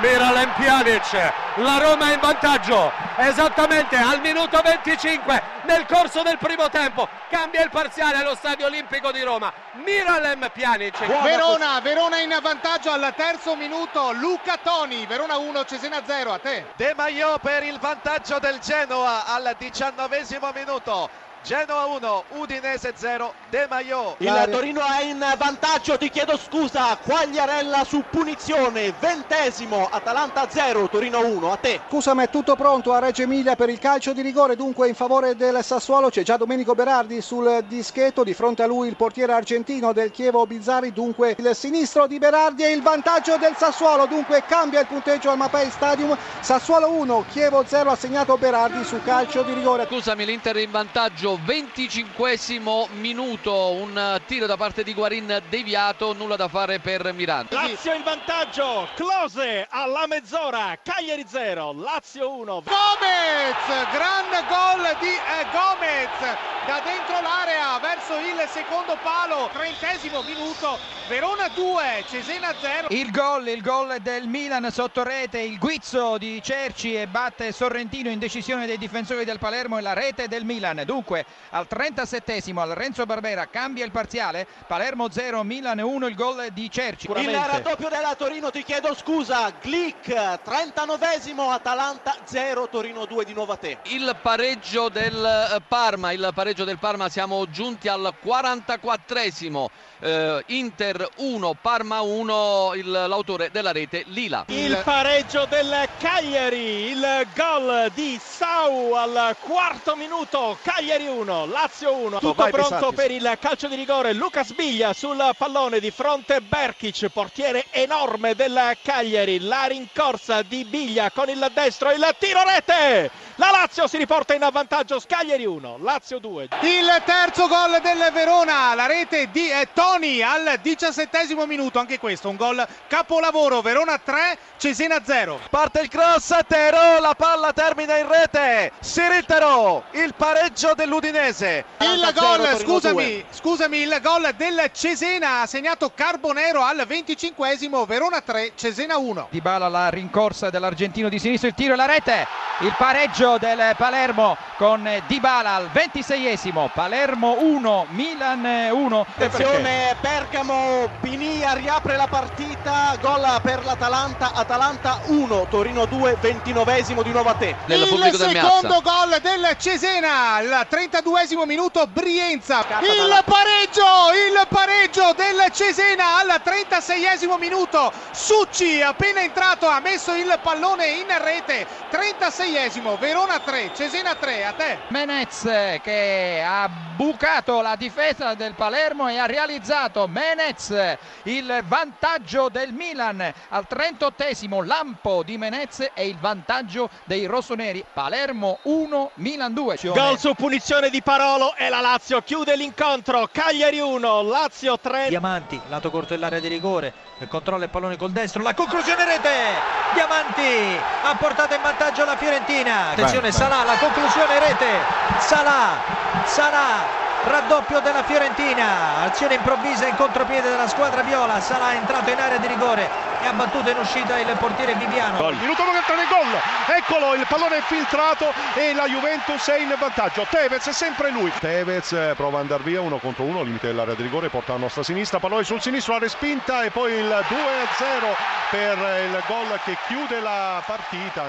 Miralem Pjanic, la Roma è in vantaggio esattamente al minuto 25 nel corso del primo tempo, cambia il parziale allo Stadio Olimpico di Roma, Miralem Pjanic. Verona, Verona in vantaggio al terzo minuto, Luca Toni, Verona 1, Cesena 0, a te. De Maio per il vantaggio del Genoa al diciannovesimo minuto. Genoa 1, Udinese 0, De Maio. Il Torino è in vantaggio, ti chiedo scusa, Quagliarella su punizione, ventesimo, Atalanta 0, Torino 1, a te. Scusa, ma è tutto pronto a Reggio Emilia per il calcio di rigore, dunque in favore del Sassuolo c'è già Domenico Berardi sul dischetto, di fronte a lui il portiere argentino del Chievo Bizzarri, dunque il sinistro di Berardi e il vantaggio del Sassuolo, dunque cambia il punteggio al Mapei Stadium, Sassuolo 1, Chievo 0 ha segnato Berardi su calcio di rigore. Scusami, l'Inter in vantaggio 25 minuto, un tiro da parte di Guarin deviato, nulla da fare per Miranda. Lazio in vantaggio, Close alla mezz'ora, Cagliari 0, Lazio 1. Gomez, gran gol di eh, Gomez da dentro l'area verso il secondo palo, trentesimo minuto, Verona 2, Cesena 0. Il gol, il gol del Milan sotto rete, il guizzo di Cerci e batte Sorrentino in decisione dei difensori del Palermo e la rete del Milan. Dunque al 37esimo al Renzo Barbera cambia il parziale, Palermo 0, Milan 1, il gol di Cerci. Il raddoppio della Torino, ti chiedo scusa, Glick, 39esimo, Atalanta 0, Torino 2 di nuovo a te. Il pareggio del Parma, il pareggio del Parma siamo giunti al 44esimo. Eh, Inter 1, Parma 1, il, l'autore della rete Lila. Il pareggio del Cagliari, il gol di Sau al quarto minuto, Cagliari 1, Lazio 1. Tutto Vai, pronto Pisantis. per il calcio di rigore, Lucas Biglia sul pallone di fronte Berkic, portiere enorme del Cagliari, la rincorsa di Biglia con il destro, il tiro rete! La Lazio si riporta in vantaggio, Cagliari 1, Lazio 2. Il terzo gol del Verona, la rete di eh, Toni al diciassettesimo minuto, anche questo un gol capolavoro, Verona 3, Cesena 0. Parte il cross, Tero, la palla termina in rete. Sirittero, il pareggio dell'Udinese. Il gol, scusami, scusami, il gol del Cesena ha segnato Carbonero al venticinquesimo, Verona 3, Cesena 1. Di Bala la rincorsa dell'argentino di sinistra, il tiro e la rete, il pareggio del Palermo con Dybala al 26esimo, Palermo 1, Milan 1. Attenzione, Bergamo, Pinia riapre la partita, gol per l'Atalanta, Atalanta 1, Torino 2, 29esimo di nuovo a te. Il secondo gol del Cesena al 32esimo minuto Brienza il pareggio il Cesena al 36esimo minuto. Succi appena entrato ha messo il pallone in rete. 36esimo Verona 3 Cesena 3 a te. Menez che ha bucato la difesa del Palermo e ha realizzato Menez il vantaggio del Milan. Al 38esimo Lampo di Menez e il vantaggio dei rossoneri. Palermo 1 Milan 2 Gol su punizione di Parolo e la Lazio chiude l'incontro. Cagliari 1, Lazio 3. Diamanti, lato corto dell'area di rigore, controlla il pallone col destro, la conclusione rete, Diamanti ha portato in vantaggio la Fiorentina, attenzione Salà, la conclusione rete, Salà, Salà, raddoppio della Fiorentina, azione improvvisa in contropiede della squadra viola, Salà è entrato in area di rigore e ha battuto in uscita il portiere Viviano. Minuto che entra nel gol, eccolo il pallone è filtrato e la Juventus è in vantaggio. Tevez è sempre lui. Tevez eh, prova ad andare via uno contro uno, limite dell'area di rigore, porta la nostra sinistra, pallone sul sinistro, la respinta e poi il 2-0 per il gol che chiude la partita.